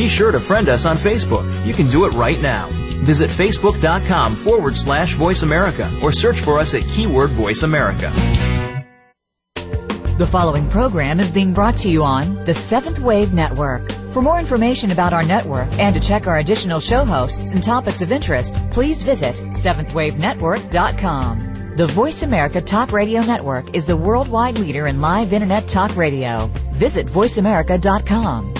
Be sure to friend us on Facebook. You can do it right now. Visit facebook.com forward slash voice America or search for us at keyword voice America. The following program is being brought to you on the Seventh Wave Network. For more information about our network and to check our additional show hosts and topics of interest, please visit seventhwavenetwork.com. The Voice America Talk Radio Network is the worldwide leader in live Internet talk radio. Visit voiceamerica.com.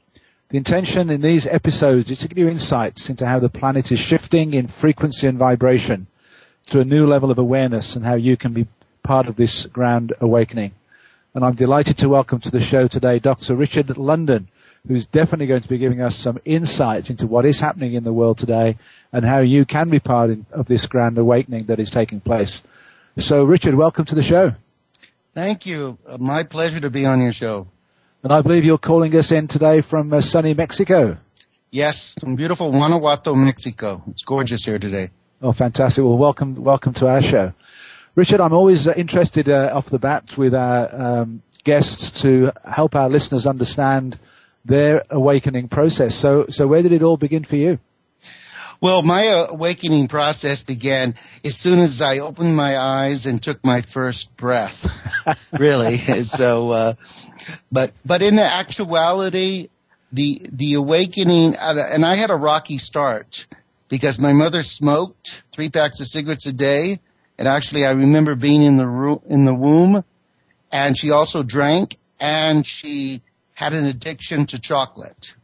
The intention in these episodes is to give you insights into how the planet is shifting in frequency and vibration to a new level of awareness and how you can be part of this grand awakening. And I'm delighted to welcome to the show today Dr. Richard London, who's definitely going to be giving us some insights into what is happening in the world today and how you can be part of this grand awakening that is taking place. So Richard, welcome to the show. Thank you. My pleasure to be on your show. And I believe you're calling us in today from uh, sunny Mexico. Yes, from beautiful Guanajuato, Mexico. It's gorgeous here today. Oh, fantastic. Well, welcome, welcome to our show. Richard, I'm always uh, interested uh, off the bat with our um, guests to help our listeners understand their awakening process. So, so where did it all begin for you? Well, my uh, awakening process began as soon as I opened my eyes and took my first breath. really. so, uh, but, but in actuality, the, the awakening, and I had a rocky start because my mother smoked three packs of cigarettes a day. And actually I remember being in the room, in the womb and she also drank and she had an addiction to chocolate.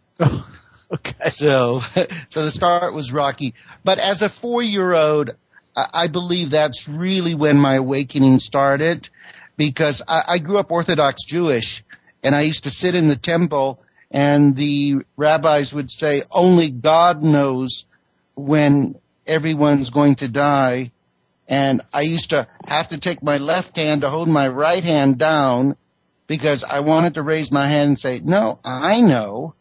Okay. So, so the start was rocky. But as a four-year-old, I believe that's really when my awakening started because I, I grew up Orthodox Jewish and I used to sit in the temple and the rabbis would say, only God knows when everyone's going to die. And I used to have to take my left hand to hold my right hand down because I wanted to raise my hand and say, no, I know.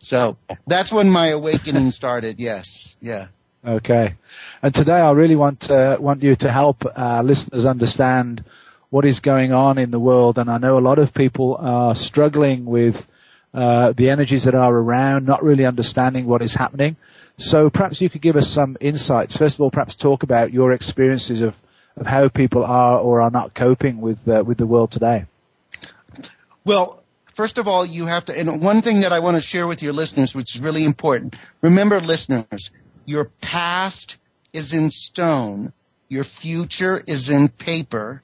So that's when my awakening started. Yes. Yeah. Okay. And today I really want uh, want you to help uh, listeners understand what is going on in the world. And I know a lot of people are struggling with uh, the energies that are around, not really understanding what is happening. So perhaps you could give us some insights. First of all, perhaps talk about your experiences of, of how people are or are not coping with uh, with the world today. Well, first of all, you have to, and one thing that I want to share with your listeners, which is really important. Remember listeners, your past is in stone, your future is in paper,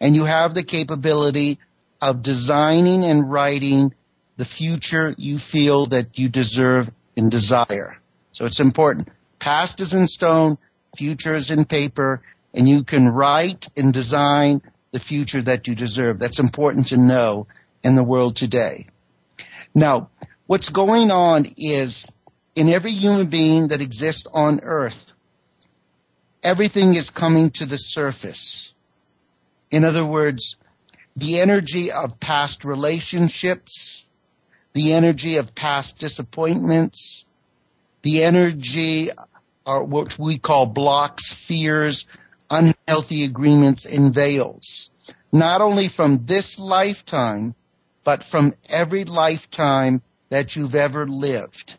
and you have the capability of designing and writing the future you feel that you deserve and desire. So it's important. Past is in stone, future is in paper, and you can write and design the future that you deserve. That's important to know in the world today. Now, what's going on is in every human being that exists on earth, everything is coming to the surface. In other words, the energy of past relationships, the energy of past disappointments, the energy or what we call blocks, fears, unhealthy agreements and veils. Not only from this lifetime, but from every lifetime that you've ever lived.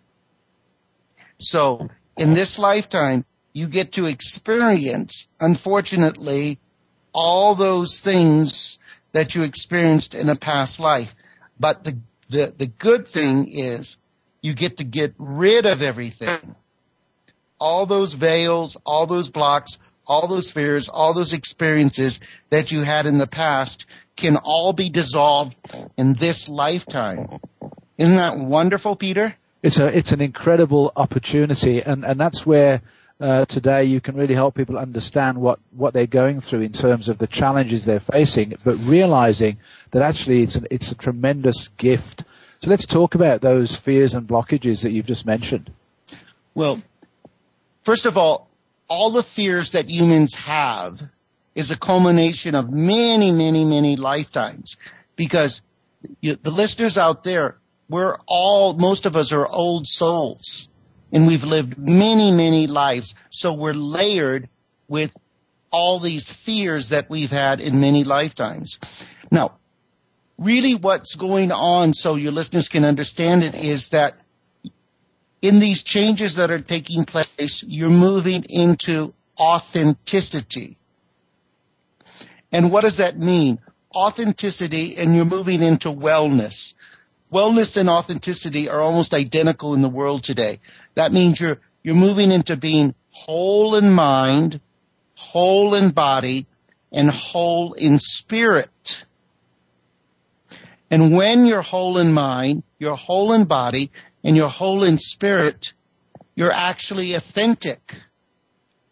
So in this lifetime, you get to experience, unfortunately, all those things that you experienced in a past life. But the, the, the good thing is You get to get rid of everything. All those veils, all those blocks, all those fears, all those experiences that you had in the past can all be dissolved in this lifetime. Isn't that wonderful, Peter? It's a it's an incredible opportunity, and and that's where uh, today you can really help people understand what what they're going through in terms of the challenges they're facing, but realizing that actually it's an, it's a tremendous gift. So let's talk about those fears and blockages that you've just mentioned. Well, first of all, all the fears that humans have is a culmination of many, many, many lifetimes because you, the listeners out there, we're all, most of us are old souls and we've lived many, many lives. So we're layered with all these fears that we've had in many lifetimes. Now, really what's going on so your listeners can understand it is that in these changes that are taking place, you're moving into authenticity. And what does that mean? Authenticity and you're moving into wellness. Wellness and authenticity are almost identical in the world today. That means you're, you're moving into being whole in mind, whole in body, and whole in spirit. And when you're whole in mind, you're whole in body, and you're whole in spirit, you're actually authentic.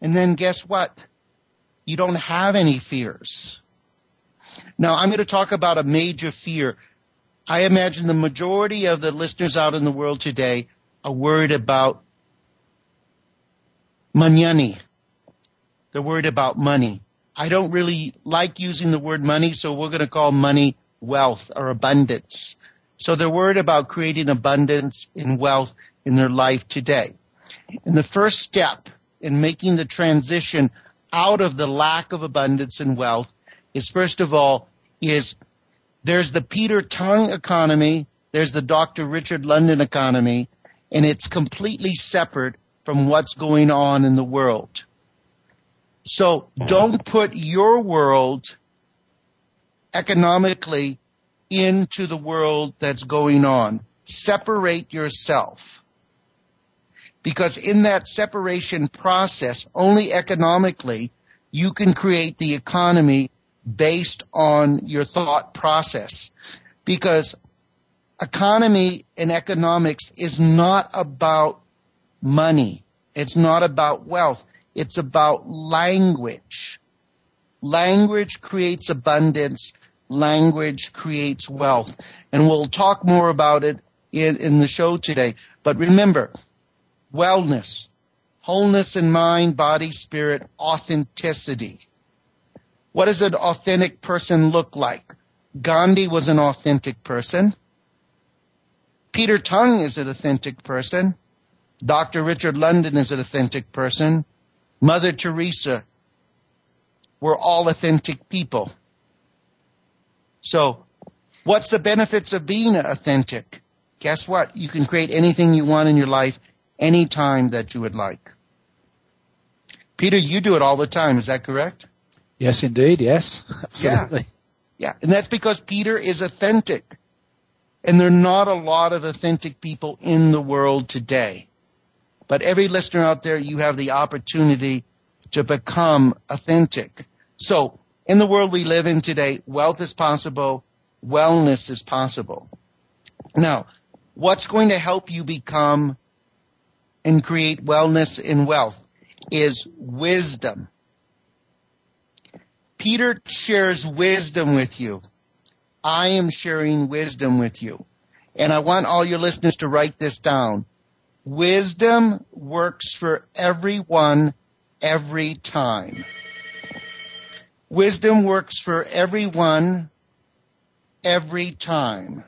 And then guess what? You don't have any fears. Now I'm going to talk about a major fear. I imagine the majority of the listeners out in the world today are worried about money. They're worried about money. I don't really like using the word money, so we're going to call money wealth or abundance. So they're worried about creating abundance and wealth in their life today. And the first step in making the transition out of the lack of abundance and wealth is first of all is there's the Peter Tongue economy, there's the Dr. Richard London economy, and it's completely separate from what's going on in the world. So don't put your world economically into the world that's going on. Separate yourself. Because in that separation process, only economically, you can create the economy based on your thought process. Because economy and economics is not about money. It's not about wealth. It's about language. Language creates abundance language creates wealth. And we'll talk more about it in, in the show today. But remember, wellness, wholeness in mind, body, spirit, authenticity. What does an authentic person look like? Gandhi was an authentic person. Peter Tongue is an authentic person. Dr. Richard London is an authentic person. Mother Teresa. We're all authentic people. So what's the benefits of being authentic? Guess what? You can create anything you want in your life anytime that you would like. Peter, you do it all the time. Is that correct? Yes, indeed. Yes, absolutely. Yeah. yeah. And that's because Peter is authentic. And there are not a lot of authentic people in the world today. But every listener out there, you have the opportunity to become authentic. So in the world we live in today, wealth is possible, wellness is possible. Now, what's going to help you become and create wellness and wealth is wisdom. Peter shares wisdom with you. I am sharing wisdom with you. And I want all your listeners to write this down. Wisdom works for everyone every time. Wisdom works for everyone every time.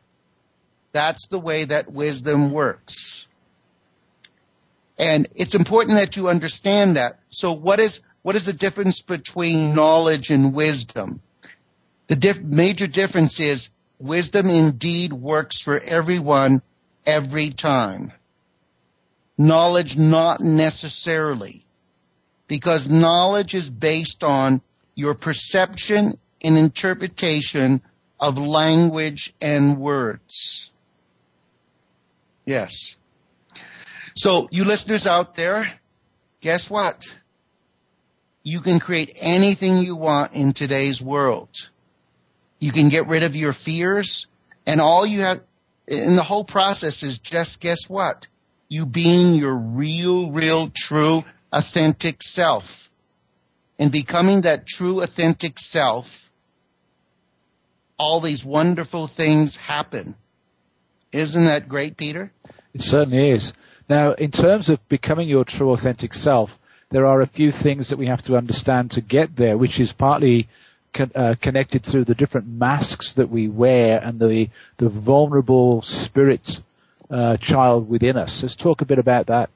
That's the way that wisdom works. And it's important that you understand that. So what is, what is the difference between knowledge and wisdom? The diff- major difference is wisdom indeed works for everyone every time. Knowledge not necessarily. Because knowledge is based on your perception and interpretation of language and words. Yes. So you listeners out there, guess what? You can create anything you want in today's world. You can get rid of your fears and all you have, and the whole process is just guess what? You being your real, real, true, authentic self. And becoming that true, authentic self, all these wonderful things happen. Isn't that great, Peter? It certainly is. Now, in terms of becoming your true, authentic self, there are a few things that we have to understand to get there, which is partly con- uh, connected through the different masks that we wear and the the vulnerable spirit uh, child within us. Let's talk a bit about that.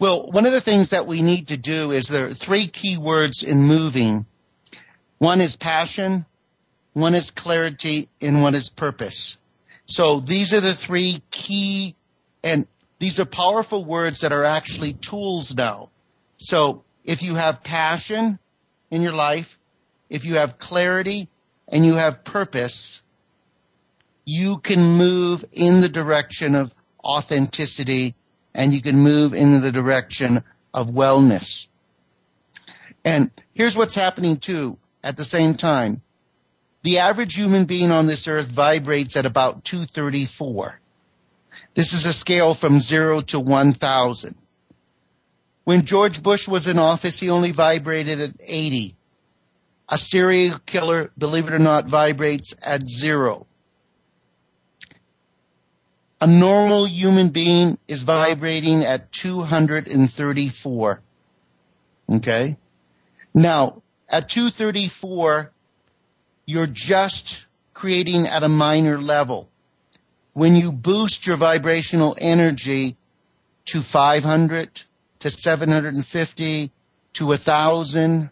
Well, one of the things that we need to do is there are three key words in moving. One is passion, one is clarity, and one is purpose. So these are the three key, and these are powerful words that are actually tools now. So if you have passion in your life, if you have clarity and you have purpose, you can move in the direction of authenticity and you can move in the direction of wellness. And here's what's happening too at the same time. The average human being on this earth vibrates at about 234. This is a scale from zero to 1000. When George Bush was in office, he only vibrated at 80. A serial killer, believe it or not, vibrates at zero. A normal human being is vibrating at 234. Okay? Now, at 234, you're just creating at a minor level. When you boost your vibrational energy to 500, to 750, to 1000,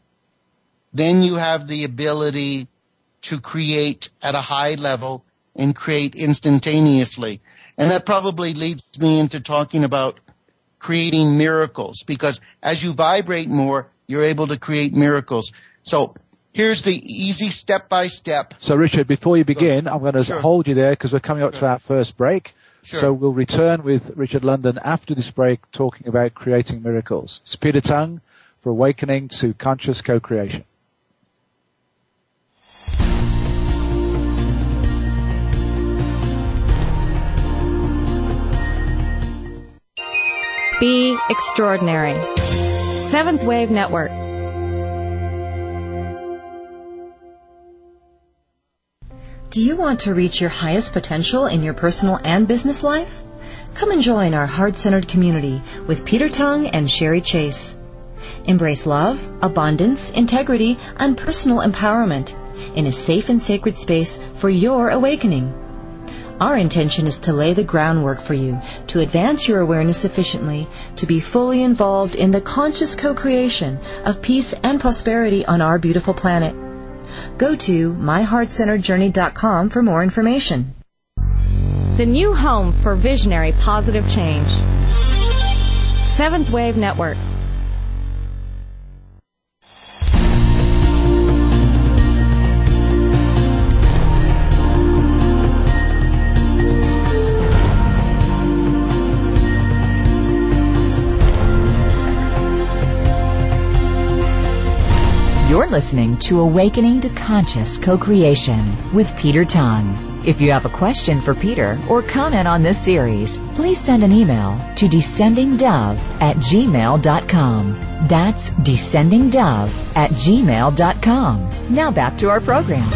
then you have the ability to create at a high level and create instantaneously. And that probably leads me into talking about creating miracles because as you vibrate more, you're able to create miracles. So here's the easy step by step. So Richard, before you begin, I'm going to Sure. hold you there because we're coming up to our first break. Sure. So we'll return with Richard London after this break talking about creating miracles. It's Peter Tongue for Awakening to Conscious Co-Creation. Be extraordinary. Seventh Wave Network. Do you want to reach your highest potential in your personal and business life? Come and join our heart-centered community with Peter Tongue and Sherry Chase. Embrace love, abundance, integrity, and personal empowerment in a safe and sacred space for your awakening. Our intention is to lay the groundwork for you to advance your awareness sufficiently to be fully involved in the conscious co-creation of peace and prosperity on our beautiful planet. Go to myheartcenteredjourney.com for more information. The new home for visionary positive change. Seventh Wave Network. You're listening to Awakening to Conscious Co-Creation with Peter Tongue. If you have a question for Peter or comment on this series, please send an email to descendingdove at gmail.com. That's descendingdove at gmail.com. Now back to our program.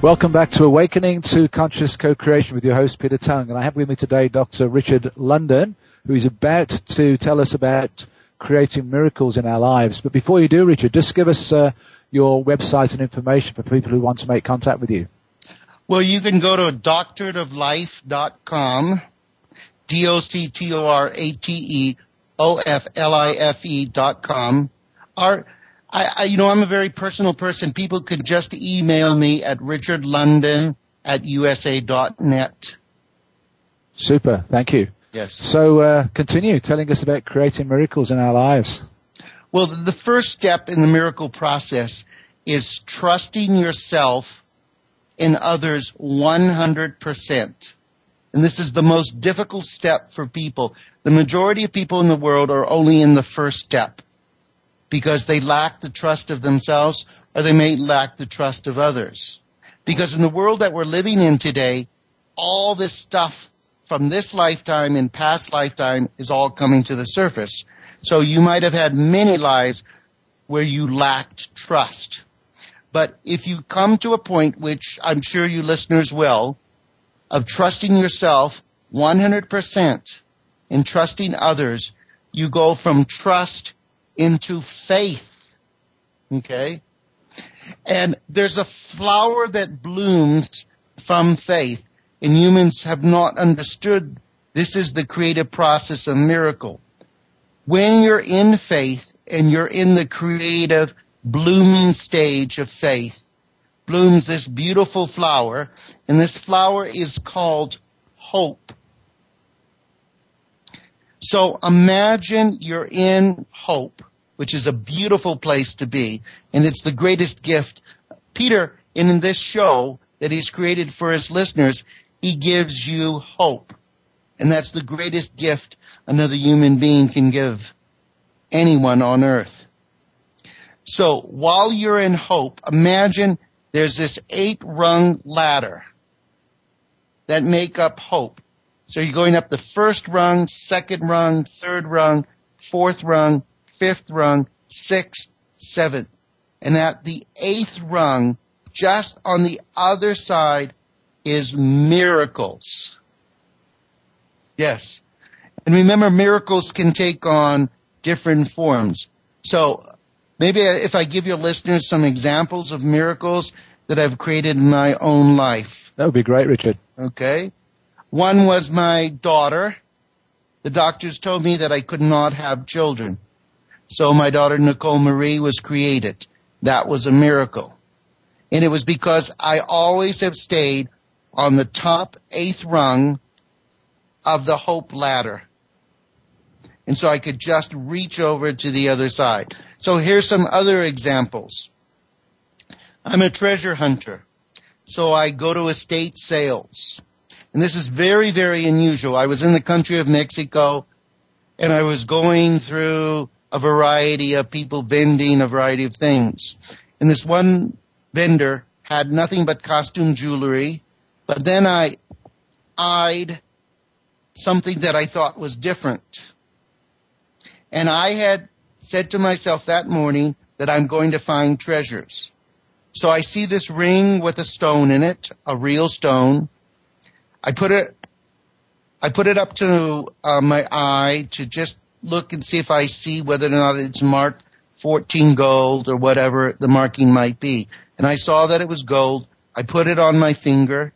Welcome back to Awakening to Conscious Co-Creation with your host Peter Tongue. And I have with me today Dr. Richard London, who is about to tell us about creating miracles in our lives. But before you do, Richard, just give us uh, your website and information for people who want to make contact with you. Well, you can go to doctorateoflife.com, D-O-C-T-O-R-A-T-E-O-F-L-I-F-E dot com. Our, I, I, you know, I'm a very personal person. People could just email me at richardlondon at usa.net. Super. Thank you. Yes. So uh, continue telling us about creating miracles in our lives. Well, the first step in the miracle process is trusting yourself in others 100%. And this is the most difficult step for people. The majority of people in the world are only in the first step because they lack the trust of themselves or they may lack the trust of others. Because in the world that we're living in today, all this stuff from this lifetime and past lifetime is all coming to the surface. So you might have had many lives where you lacked trust. But if you come to a point, which I'm sure you listeners will, of trusting yourself 100% and trusting others, you go from trust into faith. Okay? And there's a flower that blooms from faith and humans have not understood this is the creative process of miracle. When you're in faith and you're in the creative blooming stage of faith, blooms this beautiful flower, and this flower is called hope. So imagine you're in hope, which is a beautiful place to be, and it's the greatest gift. Peter, in this show that he's created for his listeners, he gives you hope. And that's the greatest gift another human being can give anyone on earth. So while you're in hope, imagine there's this eight rung ladder that make up hope. So you're going up the first rung, second rung, third rung, fourth rung, fifth rung, sixth, seventh. And at the eighth rung, just on the other side is miracles. Yes. And remember miracles can take on different forms. So maybe if I give your listeners some examples of miracles that I've created in my own life. That would be great, Richard. Okay. One was my daughter. The doctors told me that I could not have children. So my daughter Nicole Marie was created. That was a miracle. And it was because I always have stayed on the top eighth rung of the hope ladder. And so I could just reach over to the other side. So here's some other examples. I'm a treasure hunter. So I go to estate sales. And this is very, very unusual. I was in the country of Mexico and I was going through a variety of people vending a variety of things. And this one vendor had nothing but costume jewelry but then I eyed something that I thought was different. And I had said to myself that morning that I'm going to find treasures. So I see this ring with a stone in it, a real stone. I put it, I put it up to uh, my eye to just look and see if I see whether or not it's marked 14 gold or whatever the marking might be. And I saw that it was gold. I put it on my finger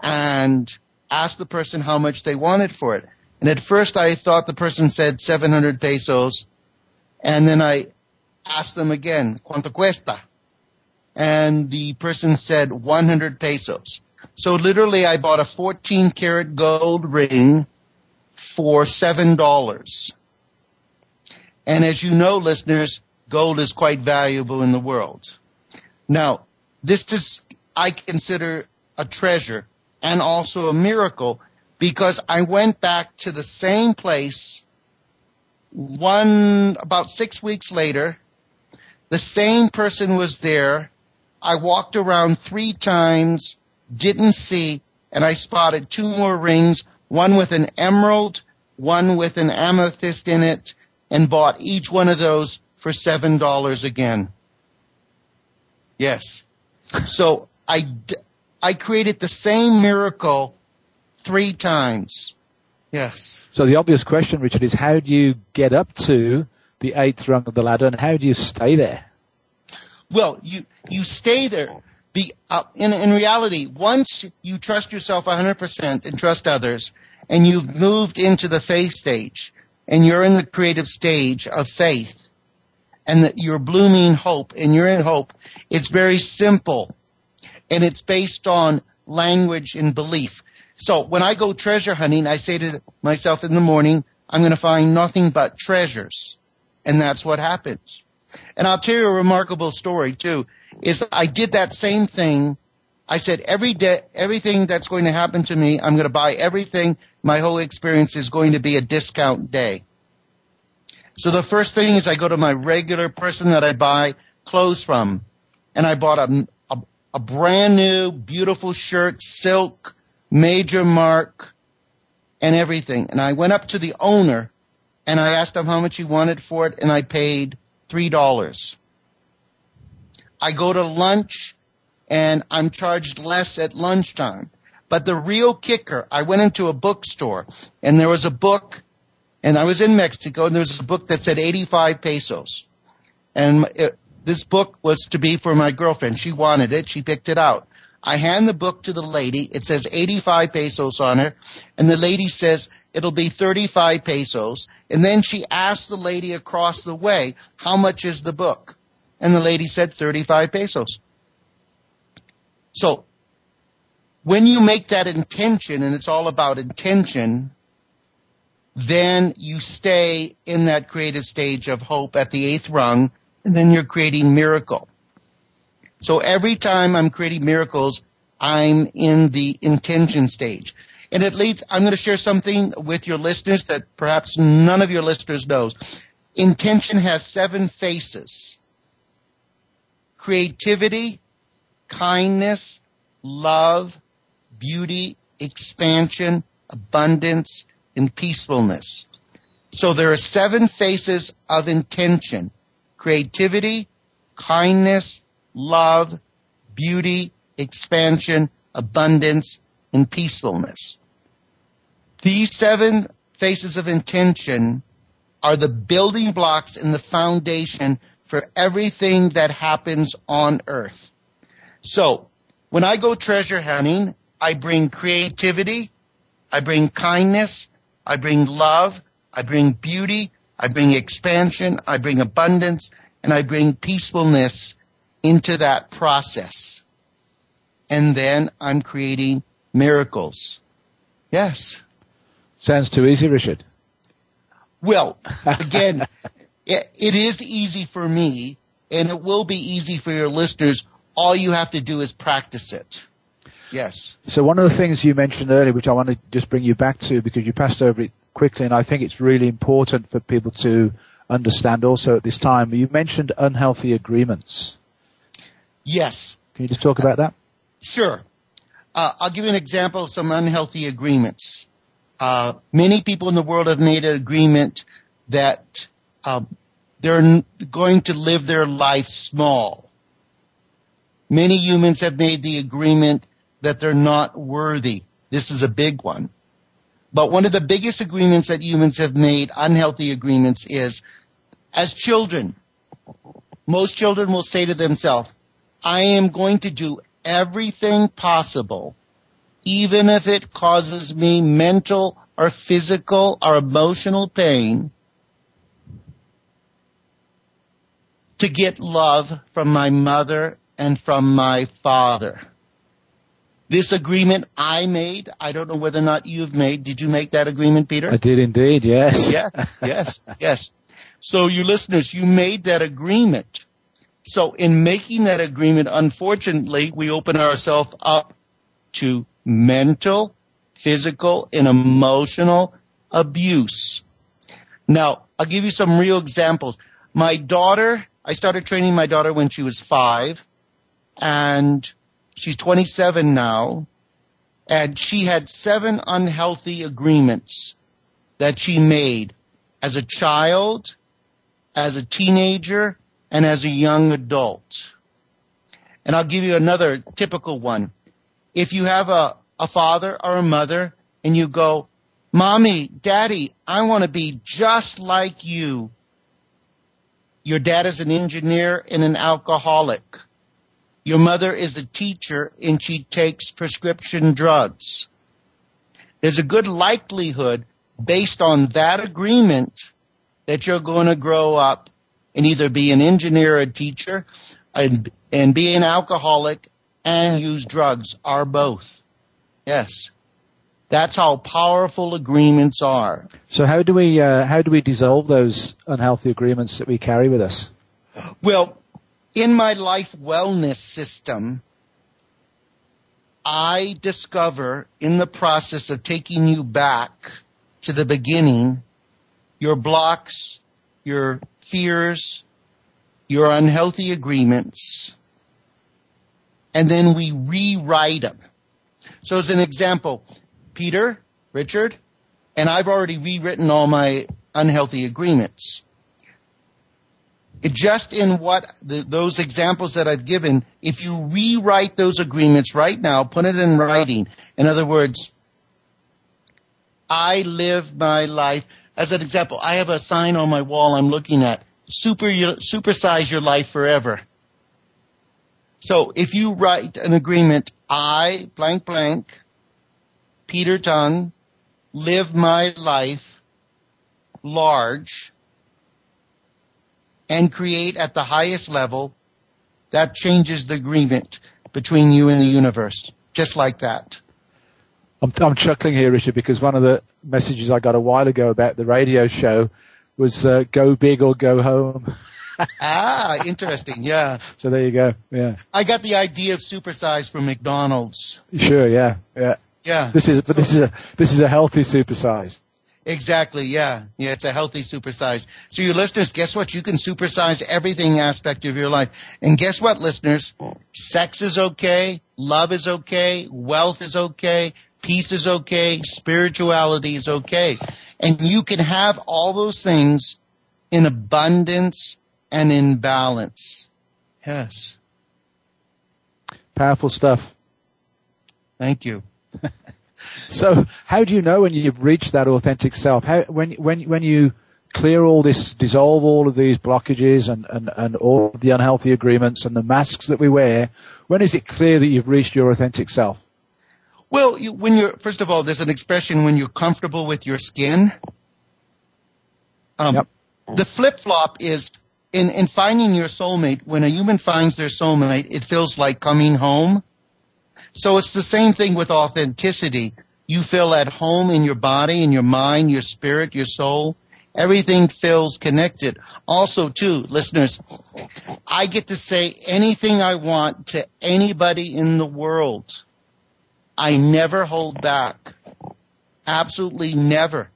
and asked the person how much they wanted for it. And at first I thought the person said 700 pesos. And then I asked them again, ¿cuánto cuesta? And the person said 100 pesos. So literally I bought a 14 karat gold ring for $7. And as you know, listeners, gold is quite valuable in the world. Now, this is, I consider a treasure and also a miracle because I went back to the same place one, about six weeks later. The same person was there. I walked around three times, didn't see, and I spotted two more rings, one with an emerald, one with an amethyst in it, and bought each one of those for seven dollars again. Yes. So I, I created the same miracle three times. Yes. So the obvious question, Richard, is how do you get up to the eighth rung of the ladder and how do you stay there? Well, you, you stay there. Be, uh, in, in reality, once you trust yourself 100% and trust others and you've moved into the faith stage and you're in the creative stage of faith and that you're blooming hope and you're in hope, it's very simple and it's based on language and belief. So when I go treasure hunting, I say to myself in the morning, I'm going to find nothing but treasures. And that's what happens. And I'll tell you a remarkable story too, is I did that same thing I said every day, everything that's going to happen to me, I'm going to buy everything. My whole experience is going to be a discount day. So the first thing is I go to my regular person that I buy clothes from and I bought a, a, brand new beautiful shirt, silk, major mark and everything. And I went up to the owner and I asked him how much he wanted for it and I paid three dollars. I go to lunch and I'm charged less at lunchtime. But the real kicker, I went into a bookstore and there was a book and I was in Mexico and there was a book that said 85 pesos. And this book was to be for my girlfriend. She wanted it. She picked it out. I hand the book to the lady. It says 85 pesos on it. And the lady says, it'll be 35 pesos. And then she asked the lady across the way, how much is the book? And the lady said 35 pesos. So when you make that intention, and it's all about intention, then you stay in that creative stage of hope at the eighth rung, and then you're creating miracle. So every time I'm creating miracles, I'm in the intention stage. And it leads, I'm going to share something with your listeners that perhaps none of your listeners knows. Intention has seven faces. Creativity, kindness, love, beauty, expansion, abundance, and peacefulness. So there are seven faces of intention. Creativity, kindness, love, beauty, expansion, abundance, and peacefulness. These seven faces of intention are the building blocks and the foundation for everything that happens on earth. So, when I go treasure hunting, I bring creativity, I bring kindness, I bring love, I bring beauty, I bring expansion, I bring abundance, and I bring peacefulness into that process. And then I'm creating miracles. Yes. Sounds too easy, Richard. Well, again, it, it is easy for me and it will be easy for your listeners all you have to do is practice it. Yes. So one of the things you mentioned earlier, which I want to just bring you back to because you passed over it quickly and I think it's really important for people to understand also at this time, you mentioned unhealthy agreements. Yes. Can you just talk about that? Sure. Uh, I'll give you an example of some unhealthy agreements. Uh, many people in the world have made an agreement that uh, they're going to live their life small. Many humans have made the agreement that they're not worthy. This is a big one. But one of the biggest agreements that humans have made, unhealthy agreements, is as children, most children will say to themselves, I am going to do everything possible, even if it causes me mental or physical or emotional pain, to get love from my mother and from my father. This agreement I made, I don't know whether or not you've made. Did you make that agreement, Peter? I did indeed, yes. Yeah, yes, yes. So you listeners, you made that agreement. So in making that agreement, unfortunately, we open ourselves up to mental, physical, and emotional abuse. Now, I'll give you some real examples. My daughter, I started training my daughter when she was five and she's 27 now, and she had seven unhealthy agreements that she made as a child, as a teenager, and as a young adult. And I'll give you another typical one. If you have a, a father or a mother and you go, mommy, daddy, I want to be just like you. Your dad is an engineer and an alcoholic. Your mother is a teacher and she takes prescription drugs. There's a good likelihood based on that agreement that you're going to grow up and either be an engineer or a teacher and, and be an alcoholic and use drugs are both. Yes. That's how powerful agreements are. So how do we uh, how do we dissolve those unhealthy agreements that we carry with us? Well, in my life wellness system, I discover in the process of taking you back to the beginning, your blocks, your fears, your unhealthy agreements, and then we rewrite them. So as an example, Peter, Richard, and I've already rewritten all my unhealthy agreements. It just in what the, those examples that I've given, if you rewrite those agreements right now, put it in writing. In other words, I live my life. As an example, I have a sign on my wall I'm looking at. Super, supersize your life forever. So if you write an agreement, I blank blank, Peter Tongue, live my life large and create at the highest level, that changes the agreement between you and the universe. Just like that. I'm, I'm chuckling here, Richard, because one of the messages I got a while ago about the radio show was uh, go big or go home. ah, interesting. Yeah. So there you go. Yeah. I got the idea of supersize from McDonald's. Sure. Yeah. Yeah. Yeah. This is, but this is a, this is a healthy supersize. Exactly. Yeah. Yeah. It's a healthy supersize. So your listeners, guess what? You can supersize everything aspect of your life. And guess what, listeners? Sex is okay. Love is okay. Wealth is okay. Peace is okay. Spirituality is okay. And you can have all those things in abundance and in balance. Yes. Powerful stuff. Thank you. so how do you know when you've reached that authentic self? How, when, when, when you clear all this, dissolve all of these blockages and, and, and all the unhealthy agreements and the masks that we wear, when is it clear that you've reached your authentic self? Well, you, when you're, first of all, there's an expression when you're comfortable with your skin. Um, yep. The flip flop is in, in finding your soulmate, when a human finds their soulmate, it feels like coming home. So it's the same thing with authenticity. You feel at home in your body, in your mind, your spirit, your soul. Everything feels connected. Also too, listeners, I get to say anything I want to anybody in the world. I never hold back. Absolutely never.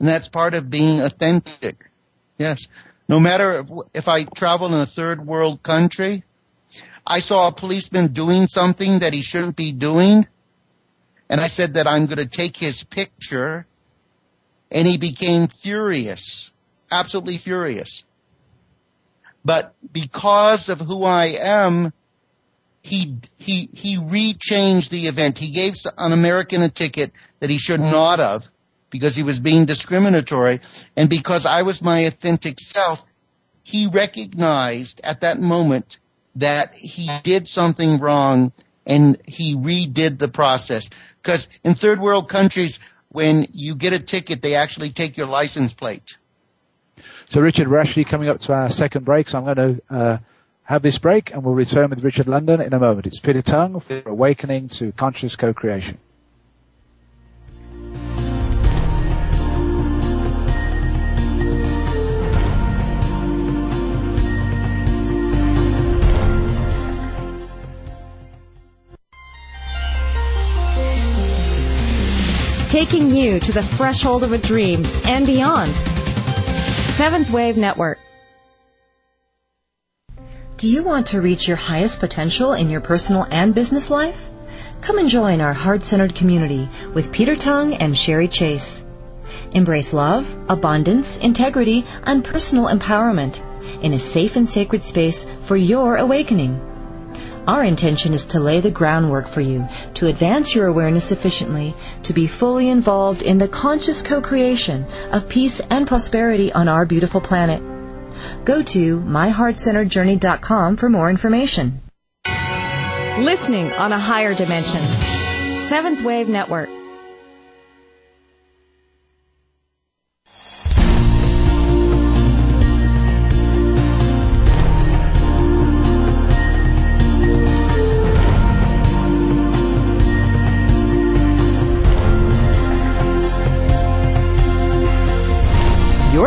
And that's part of being authentic. Yes. No matter if, if I travel in a third world country, I saw a policeman doing something that he shouldn't be doing. And I said that I'm going to take his picture. And he became furious. Absolutely furious. But because of who I am, he, he, he rechanged the event. He gave an American a ticket that he should not have because he was being discriminatory. And because I was my authentic self, he recognized at that moment that he did something wrong and he redid the process. Because in third world countries, when you get a ticket, they actually take your license plate. So Richard, we're actually coming up to our second break, so I'm going to uh, have this break and we'll return with Richard London in a moment. It's Peter Tongue for Awakening to Conscious Co-Creation. Taking you to the threshold of a dream and beyond. Seventh Wave Network. Do you want to reach your highest potential in your personal and business life? Come and join our heart-centered community with Peter Tongue and Sherry Chase. Embrace love, abundance, integrity, and personal empowerment in a safe and sacred space for your awakening. Our intention is to lay the groundwork for you to advance your awareness sufficiently to be fully involved in the conscious co-creation of peace and prosperity on our beautiful planet. Go to myheartcenteredjourney.com for more information. Listening on a higher dimension. Seventh Wave Network.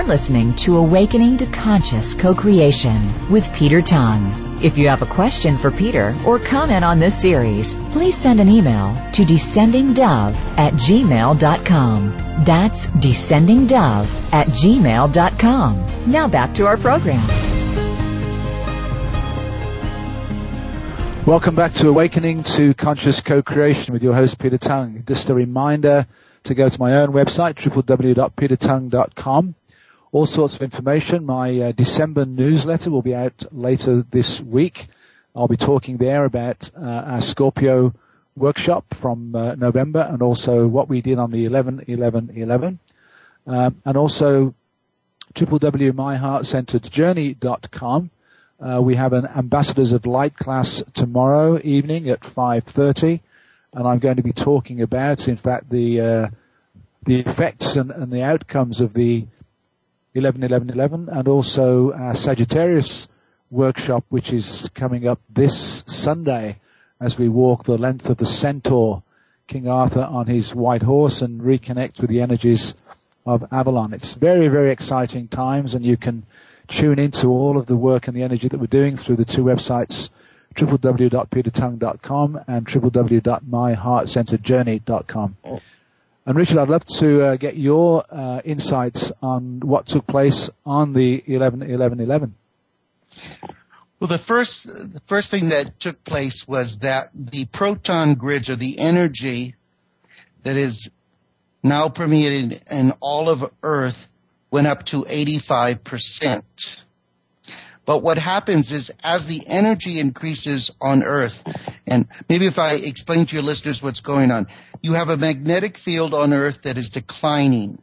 You're listening to Awakening to Conscious Co-Creation with Peter Tongue. If you have a question for Peter or comment on this series, please send an email to descendingdove at gmail.com. That's descendingdove at gmail.com. Now back to our program. Welcome back to Awakening to Conscious Co-Creation with your host Peter Tongue. Just a reminder to go to my own website, www.petertongue.com. All sorts of information. My uh, December newsletter will be out later this week. I'll be talking there about uh, our Scorpio workshop from uh, November and also what we did on the 11 11 11 um, and also www.myheartcenteredjourney.com uh, we have an Ambassadors of Light class tomorrow evening at 5.30 and I'm going to be talking about, in fact, the, uh, the effects and, and, the outcomes of the 11-11-11 and also our Sagittarius workshop which is coming up this Sunday as we walk the length of the centaur, King Arthur on his white horse and reconnect with the energies of Avalon. It's very, very exciting times and you can tune into all of the work and the energy that we're doing through the two websites, www.petertongue.com and www.myheartcenteredjourney.com. And Richard, I'd love to uh, get your uh, insights on what took place on the 11-11-11. Well, the first, the first thing that took place was that the proton grids or the energy that is now permeated in all of Earth went up to 85%. But what happens is as the energy increases on Earth, and maybe if I explain to your listeners what's going on, you have a magnetic field on Earth that is declining.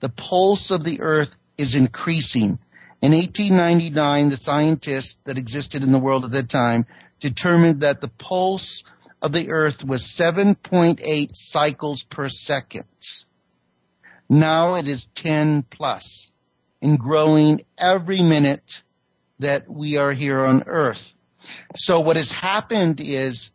The pulse of the Earth is increasing. In 1899, the scientists that existed in the world at that time determined that the pulse of the Earth was 7.8 cycles per second. Now it is 10 plus and growing every minute that we are here on earth. So what has happened is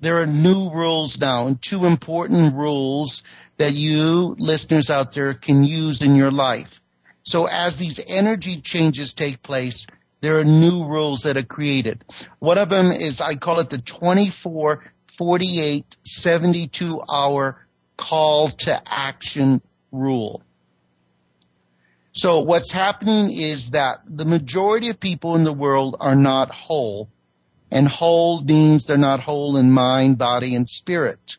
there are new rules now and two important rules that you listeners out there can use in your life. So as these energy changes take place, there are new rules that are created. One of them is I call it the 24, 48, 72 hour call to action rule. So what's happening is that the majority of people in the world are not whole. And whole means they're not whole in mind, body, and spirit.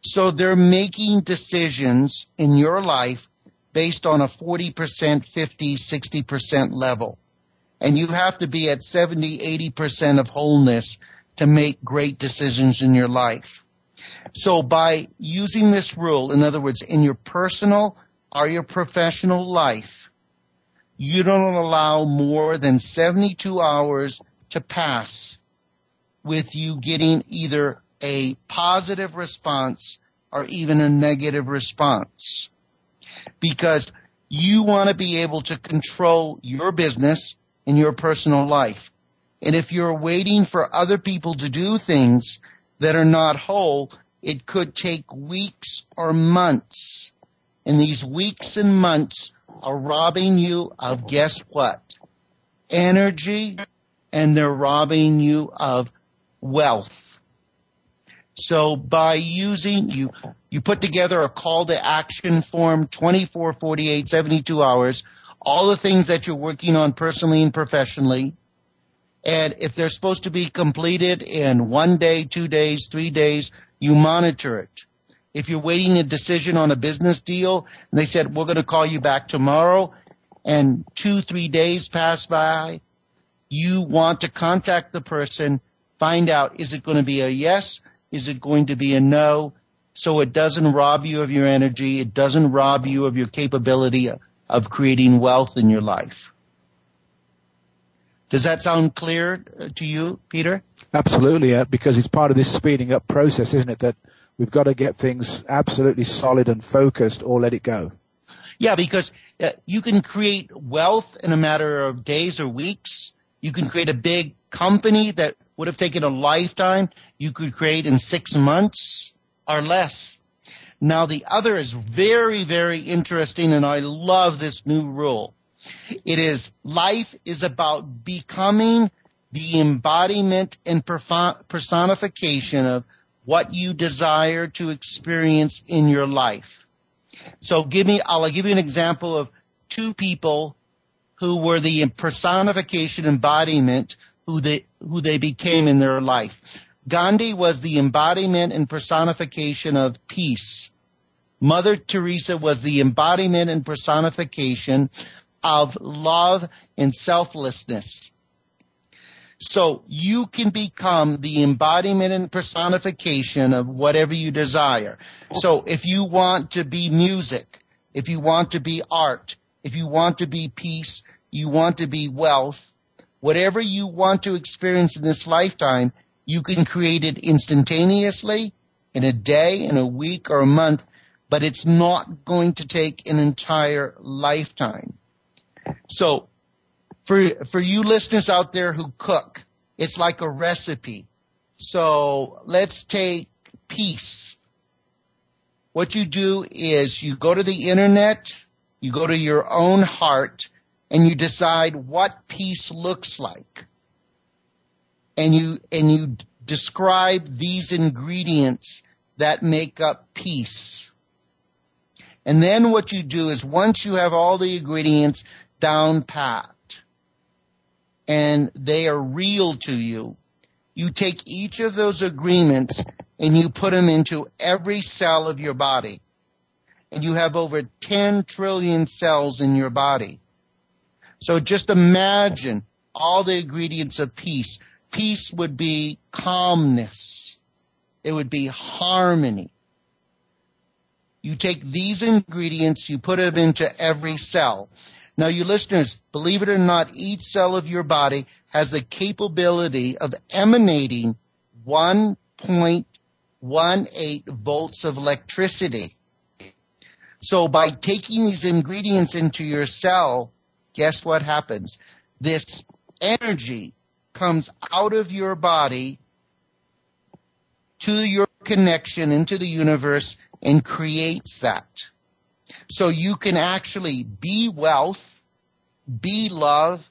So they're making decisions in your life based on a 40%, 50, 60% level. And you have to be at 70, 80% of wholeness to make great decisions in your life. So by using this rule, in other words, in your personal or your professional life, you don't allow more than 72 hours to pass with you getting either a positive response or even a negative response. Because you want to be able to control your business and your personal life. And if you're waiting for other people to do things that are not whole, it could take weeks or months. And these weeks and months are robbing you of guess what? Energy and they're robbing you of wealth. So by using, you, you put together a call to action form 24, 48, 72 hours, all the things that you're working on personally and professionally. And if they're supposed to be completed in one day, two days, three days, you monitor it. If you're waiting a decision on a business deal and they said, we're going to call you back tomorrow and two, three days pass by, you want to contact the person, find out, is it going to be a yes? Is it going to be a no? So it doesn't rob you of your energy. It doesn't rob you of your capability of creating wealth in your life. Does that sound clear uh, to you, Peter? Absolutely, because it's part of this speeding up process, isn't it? That we've got to get things absolutely solid and focused or let it go. Yeah, because uh, you can create wealth in a matter of days or weeks. You can create a big company that would have taken a lifetime. You could create in six months or less. Now the other is very, very interesting and I love this new rule. It is life is about becoming the embodiment and personification of what you desire to experience in your life. So give me, I'll give you an example of two people who were the personification embodiment who they, who they became in their life. Gandhi was the embodiment and personification of peace. Mother Teresa was the embodiment and personification of love and selflessness. So you can become the embodiment and personification of whatever you desire. So if you want to be music, if you want to be art, if you want to be peace, you want to be wealth, whatever you want to experience in this lifetime, you can create it instantaneously in a day, in a week, or a month, but it's not going to take an entire lifetime. So for, for you listeners out there who cook, it's like a recipe. So let's take peace. What you do is you go to the internet, you go to your own heart, and you decide what peace looks like. And you, and you describe these ingredients that make up peace. And then what you do is once you have all the ingredients down pat, and they are real to you, you take each of those agreements and you put them into every cell of your body. And you have over 10 trillion cells in your body. So just imagine all the ingredients of peace. Peace would be calmness. It would be harmony. You take these ingredients, you put them into every cell. Now you listeners, believe it or not, each cell of your body has the capability of emanating 1.18 volts of electricity. So by taking these ingredients into your cell, guess what happens? This energy comes out of your body to your connection into the universe and creates that. So you can actually be wealth, be love,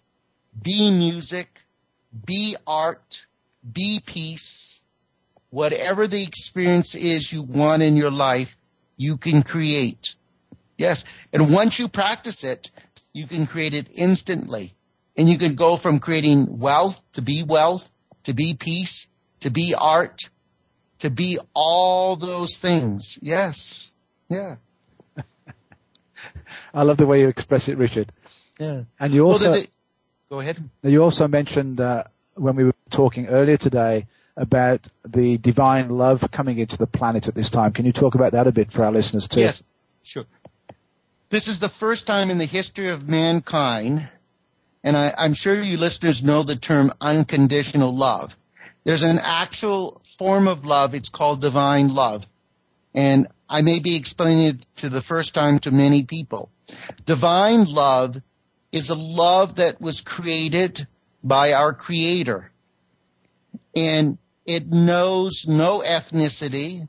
be music, be art, be peace. Whatever the experience is you want in your life, you can create. Yes. And once you practice it, you can create it instantly. And you can go from creating wealth to be wealth, to be peace, to be art, to be all those things. Yes. Yeah. I love the way you express it, Richard. Yeah. And you also, well, they, go ahead. You also mentioned, uh, when we were talking earlier today about the divine love coming into the planet at this time. Can you talk about that a bit for our listeners too? Yes, sure. This is the first time in the history of mankind, and I, I'm sure you listeners know the term unconditional love. There's an actual form of love. It's called divine love. And I may be explaining it to the first time to many people. Divine love is a love that was created by our creator. And it knows no ethnicity.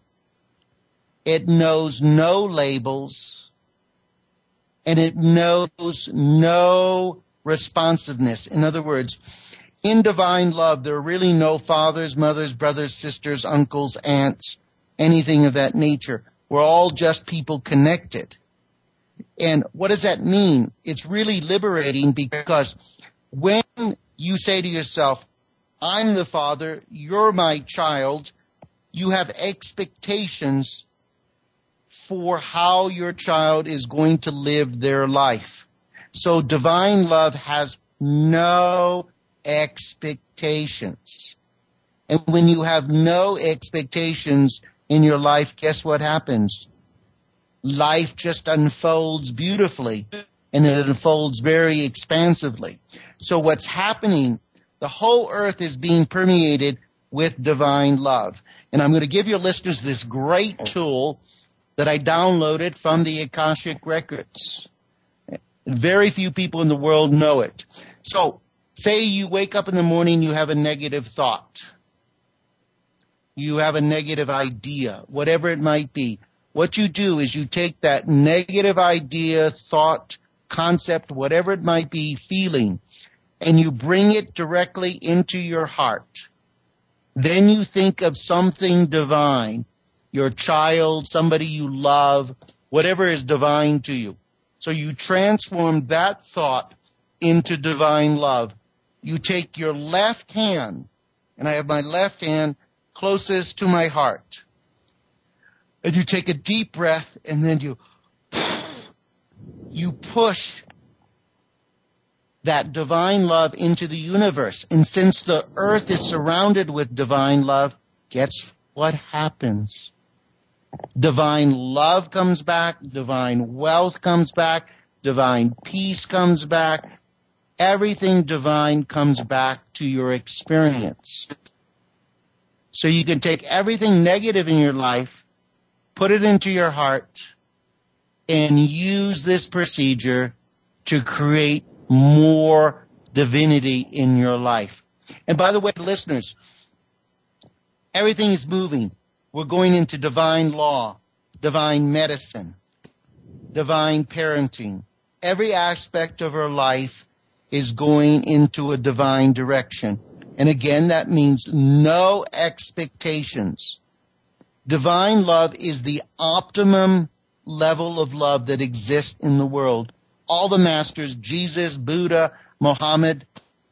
It knows no labels. And it knows no responsiveness. In other words, in divine love, there are really no fathers, mothers, brothers, sisters, uncles, aunts, anything of that nature. We're all just people connected. And what does that mean? It's really liberating because when you say to yourself, I'm the father, you're my child, you have expectations for how your child is going to live their life. So divine love has no expectations. And when you have no expectations, in your life, guess what happens? Life just unfolds beautifully and it unfolds very expansively. So what's happening, the whole earth is being permeated with divine love. And I'm going to give your listeners this great tool that I downloaded from the Akashic Records. Very few people in the world know it. So say you wake up in the morning, you have a negative thought you have a negative idea, whatever it might be. What you do is you take that negative idea, thought, concept, whatever it might be, feeling, and you bring it directly into your heart. Then you think of something divine, your child, somebody you love, whatever is divine to you. So you transform that thought into divine love. You take your left hand, and I have my left hand closest to my heart. And you take a deep breath and then you, you push that divine love into the universe. And since the earth is surrounded with divine love, guess what happens? divine love comes back, divine wealth comes back, divine peace comes back, everything divine comes back to your experience. So you can take everything negative in your life, put it into your heart, and use this procedure to create more divinity in your life. And by the way, listeners, everything is moving. We're going into divine law, divine medicine, divine parenting. Every aspect of our life is going into a divine direction. And again, that means no expectations. Divine love is the optimum level of love that exists in the world. All the masters, Jesus, Buddha, Muhammad,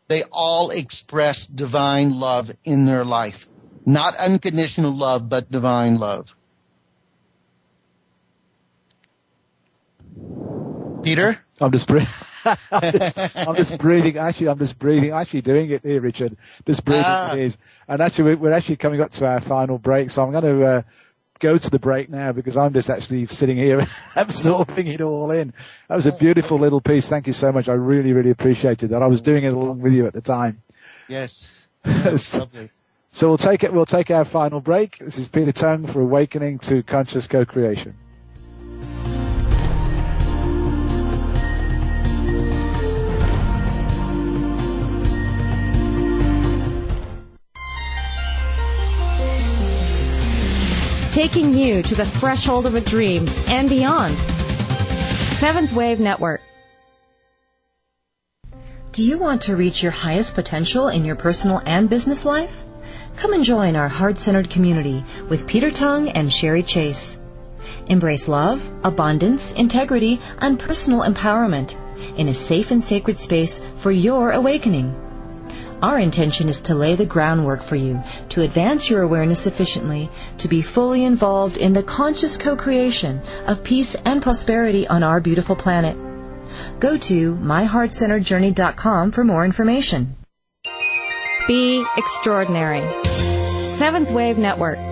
they all express divine love in their life. Not unconditional love, but divine love. Peter? I'm just, breathing. I'm, just, I'm just breathing. Actually, I'm just breathing. Actually doing it here, Richard. Just breathing ah. it is. And actually, we're actually coming up to our final break, so I'm going to uh, go to the break now because I'm just actually sitting here absorbing it all in. That was a beautiful little piece. Thank you so much. I really, really appreciated that. I was doing it along with you at the time. Yes. lovely. So we'll take it. We'll take our final break. This is Peter Tongue for Awakening to Conscious Co-Creation. Taking you to the threshold of a dream and beyond. Seventh Wave Network. Do you want to reach your highest potential in your personal and business life? Come and join our heart centered community with Peter Tongue and Sherry Chase. Embrace love, abundance, integrity, and personal empowerment in a safe and sacred space for your awakening. Our intention is to lay the groundwork for you to advance your awareness sufficiently to be fully involved in the conscious co-creation of peace and prosperity on our beautiful planet. Go to myheartcenteredjourney.com for more information. Be extraordinary. Seventh Wave Network.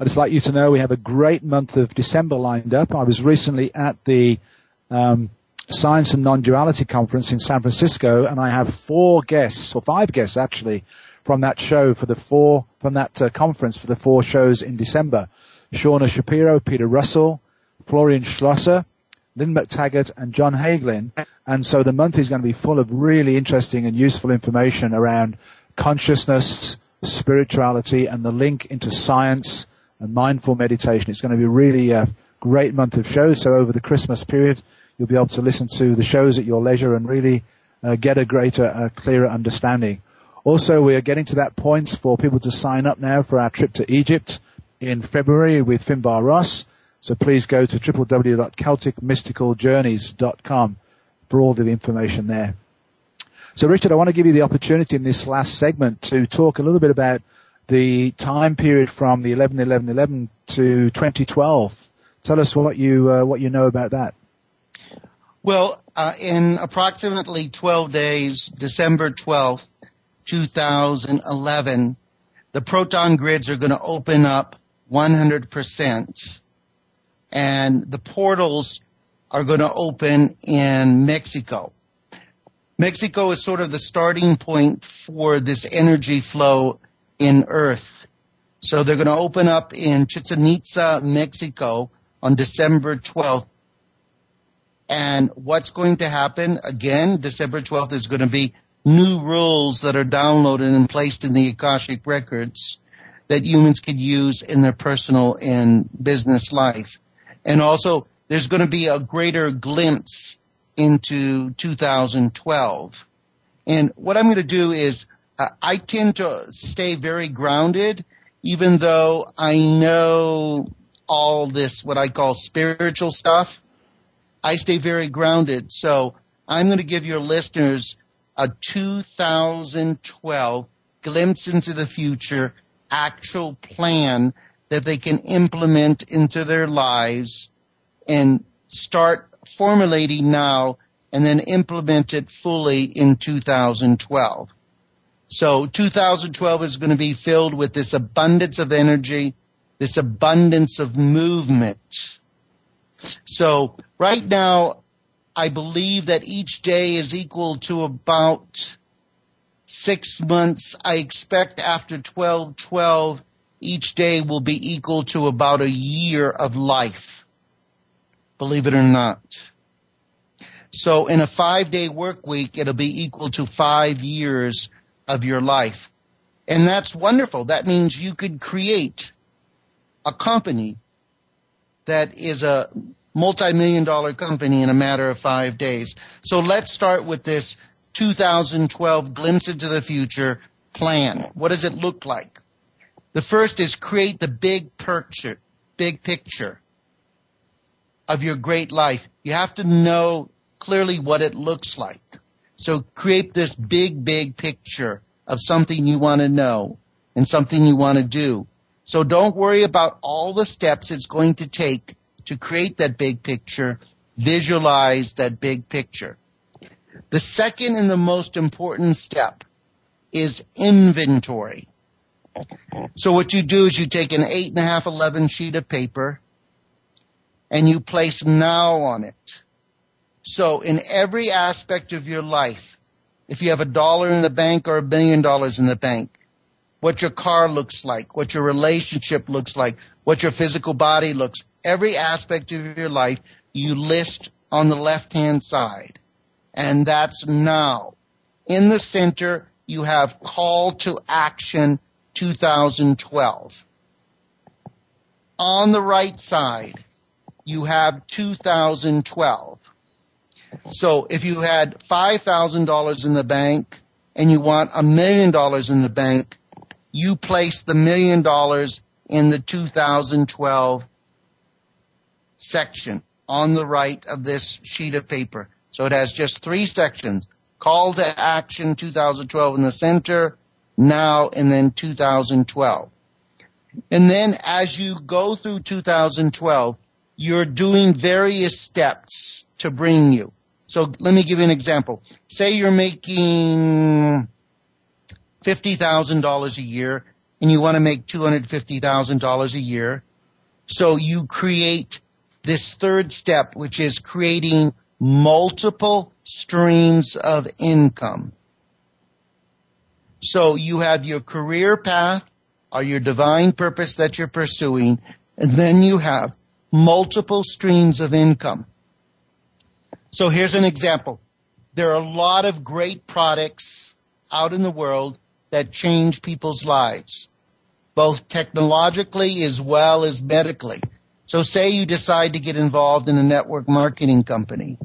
I'd just like you to know we have a great month of December lined up. I was recently at the um, Science and Non-Duality Conference in San Francisco, and I have four guests, or five guests actually, from that show for the four, from that uh, conference for the four shows in December. Shauna Shapiro, Peter Russell, Florian Schlosser, Lynne McTaggart, and John Hagelin. And so the month is going to be full of really interesting and useful information around consciousness, spirituality, and the link into science and mindful meditation. It's going to be really a great month of shows. So over the Christmas period, You'll be able to listen to the shows at your leisure and really uh, get a greater, uh, clearer understanding. Also, we are getting to that point for people to sign up now for our trip to Egypt in February with Finbarr Ross. So please go to www.celticmysticaljourneys.com for all the information there. So Richard, I want to give you the opportunity in this last segment to talk a little bit about the time period from the 11-11-11 to 2012. Tell us what you uh, what you know about that. Well, uh, in approximately 12 days, December 12th, 2011, the proton grids are going to open up 100% and the portals are going to open in Mexico. Mexico is sort of the starting point for this energy flow in Earth. So they're going to open up in Chichen Itza, Mexico on December 12th. And what's going to happen again, December 12th is going to be new rules that are downloaded and placed in the Akashic records that humans could use in their personal and business life. And also there's going to be a greater glimpse into 2012. And what I'm going to do is Uh, I tend to stay very grounded, even though I know all this, what I call spiritual stuff. I stay very grounded. So I'm going to give your listeners a 2012 glimpse into the future actual plan that they can implement into their lives and start formulating now and then implement it fully in 2012. So 2012 is going to be filled with this abundance of energy, this abundance of movement. So right now, I believe that each day is equal to about six months. I expect after 12, 12, each day will be equal to about a year of life. Believe it or not. So in a five day work week, it'll be equal to five years of your life. And that's wonderful. That means you could create a company that is a multi-million dollar company in a matter of five days. So let's start with this 2012 glimpse into the future plan. What does it look like? The first is create the big picture, big picture of your great life. You have to know clearly what it looks like. So create this big, big picture of something you want to know and something you want to do. So don't worry about all the steps it's going to take to create that big picture. Visualize that big picture. The second and the most important step is inventory. So what you do is you take an eight and a half, 11 sheet of paper and you place now on it. So in every aspect of your life, if you have a dollar in the bank or a billion dollars in the bank, what your car looks like, what your relationship looks like, what your physical body looks, every aspect of your life you list on the left hand side. And that's now. In the center, you have call to action 2012. On the right side, you have 2012. So if you had $5,000 in the bank and you want a million dollars in the bank, you place the million dollars in the 2012 section on the right of this sheet of paper. So it has just three sections. Call to action 2012 in the center, now and then 2012. And then as you go through 2012, you're doing various steps to bring you. So let me give you an example. Say you're making $50,000 a year and you want to make $250,000 a year. So you create this third step, which is creating multiple streams of income. So you have your career path or your divine purpose that you're pursuing, and then you have multiple streams of income. So here's an example. There are a lot of great products out in the world that change people's lives, both technologically as well as medically. So say you decide to get involved in a network marketing company.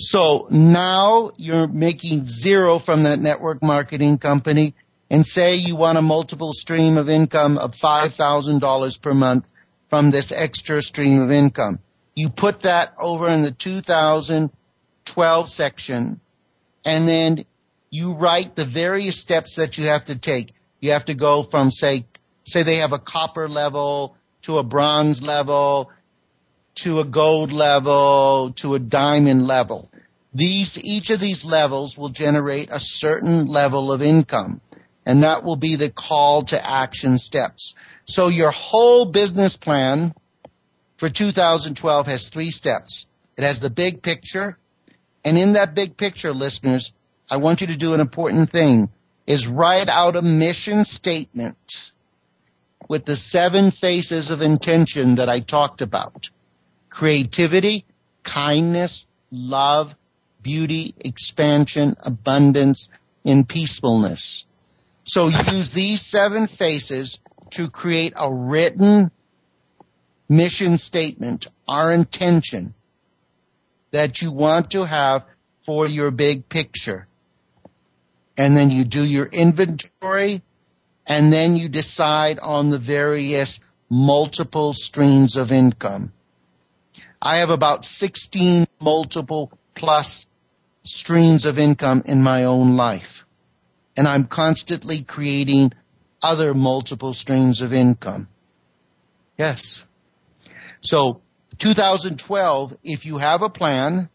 So now you're making zero from that network marketing company and say you want a multiple stream of income of $5,000 per month from this extra stream of income. You put that over in the 2012 section and then you write the various steps that you have to take. You have to go from say, say they have a copper level to a bronze level to a gold level to a diamond level. These, each of these levels will generate a certain level of income and that will be the call to action steps. So your whole business plan for 2012 has three steps. It has the big picture and in that big picture listeners, I want you to do an important thing is write out a mission statement with the seven faces of intention that I talked about. Creativity, kindness, love, beauty, expansion, abundance, and peacefulness. So use these seven faces to create a written mission statement, our intention that you want to have for your big picture and then you do your inventory and then you decide on the various multiple streams of income. I have about 16 multiple plus streams of income in my own life. And I'm constantly creating other multiple streams of income. Yes. So 2012, if you have a plan,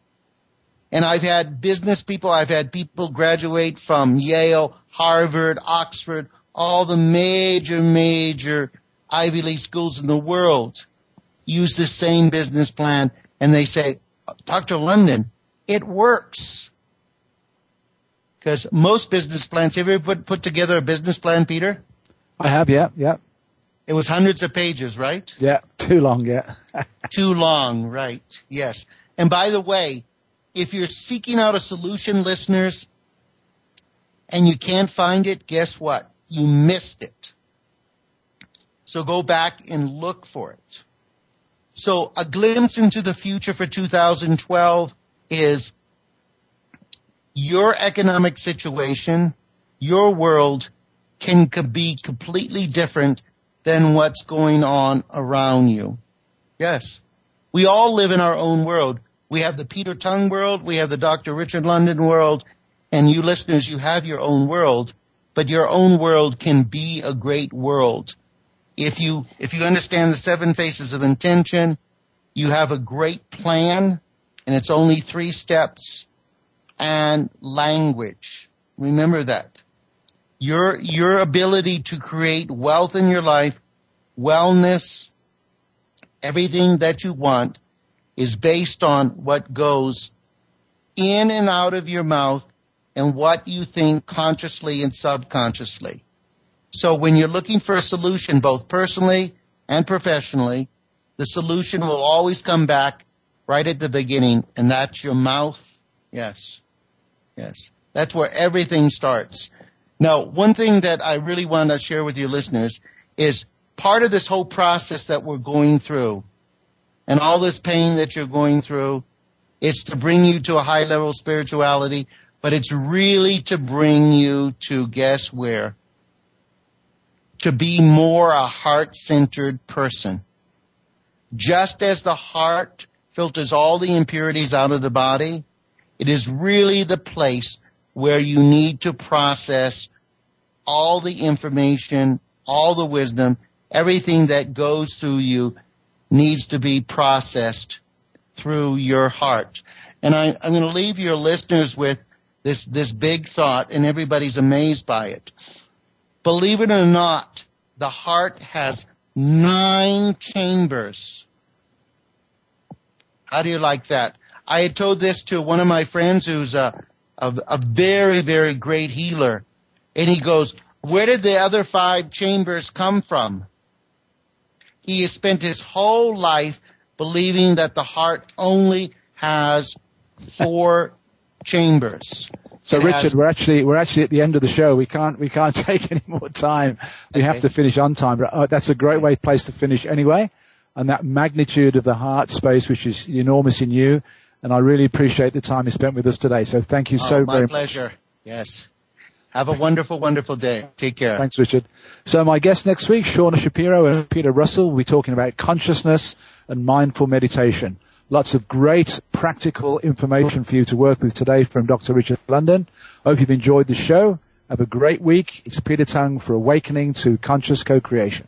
and I've had business people, I've had people graduate from Yale, Harvard, Oxford, all the major, major Ivy League schools in the world use the same business plan and they say, Dr. London, it works. Because most business plans, have you ever put, put together a business plan, Peter? I have, yeah, yeah. It was hundreds of pages, right? Yeah, too long, yeah. too long, right, yes. And by the way, if you're seeking out a solution, listeners, and you can't find it, guess what? You missed it. So go back and look for it. So a glimpse into the future for 2012 is your economic situation, your world can be completely different than what's going on around you. Yes. We all live in our own world. We have the Peter Tongue world. We have the Dr. Richard London world. And you listeners, you have your own world, but your own world can be a great world. If you, if you understand the seven faces of intention, you have a great plan and it's only three steps and language. Remember that. Your, your ability to create wealth in your life, wellness, everything that you want is based on what goes in and out of your mouth and what you think consciously and subconsciously. So when you're looking for a solution, both personally and professionally, the solution will always come back right at the beginning, and that's your mouth. Yes. Yes. That's where everything starts. Now, one thing that I really want to share with your listeners is part of this whole process that we're going through and all this pain that you're going through, it's to bring you to a high level of spirituality, but it's really to bring you to guess where? To be more a heart-centered person. Just as the heart filters all the impurities out of the body, it is really the place where you need to process all the information, all the wisdom, everything that goes through you needs to be processed through your heart. And I, am going to leave your listeners with this, this big thought and everybody's amazed by it. Believe it or not, the heart has nine chambers. How do you like that? I had told this to one of my friends who's a, a, a very, very great healer. And he goes, where did the other five chambers come from? He has spent his whole life believing that the heart only has four chambers. So it Richard, has, we're actually we're actually at the end of the show. We can't we can't take any more time. We okay. have to finish on time. But uh, that's a great way place to finish anyway. And that magnitude of the heart space, which is enormous in you, and I really appreciate the time you spent with us today. So thank you so oh, very much. My pleasure. Yes. Have a wonderful, wonderful day. Take care. Thanks, Richard. So my guests next week, Shauna Shapiro and Peter Russell, will be talking about consciousness and mindful meditation. Lots of great practical information for you to work with today from Dr. Richard London. Hope you've enjoyed the show. Have a great week. It's Peter Tongue for Awakening to Conscious Co-Creation.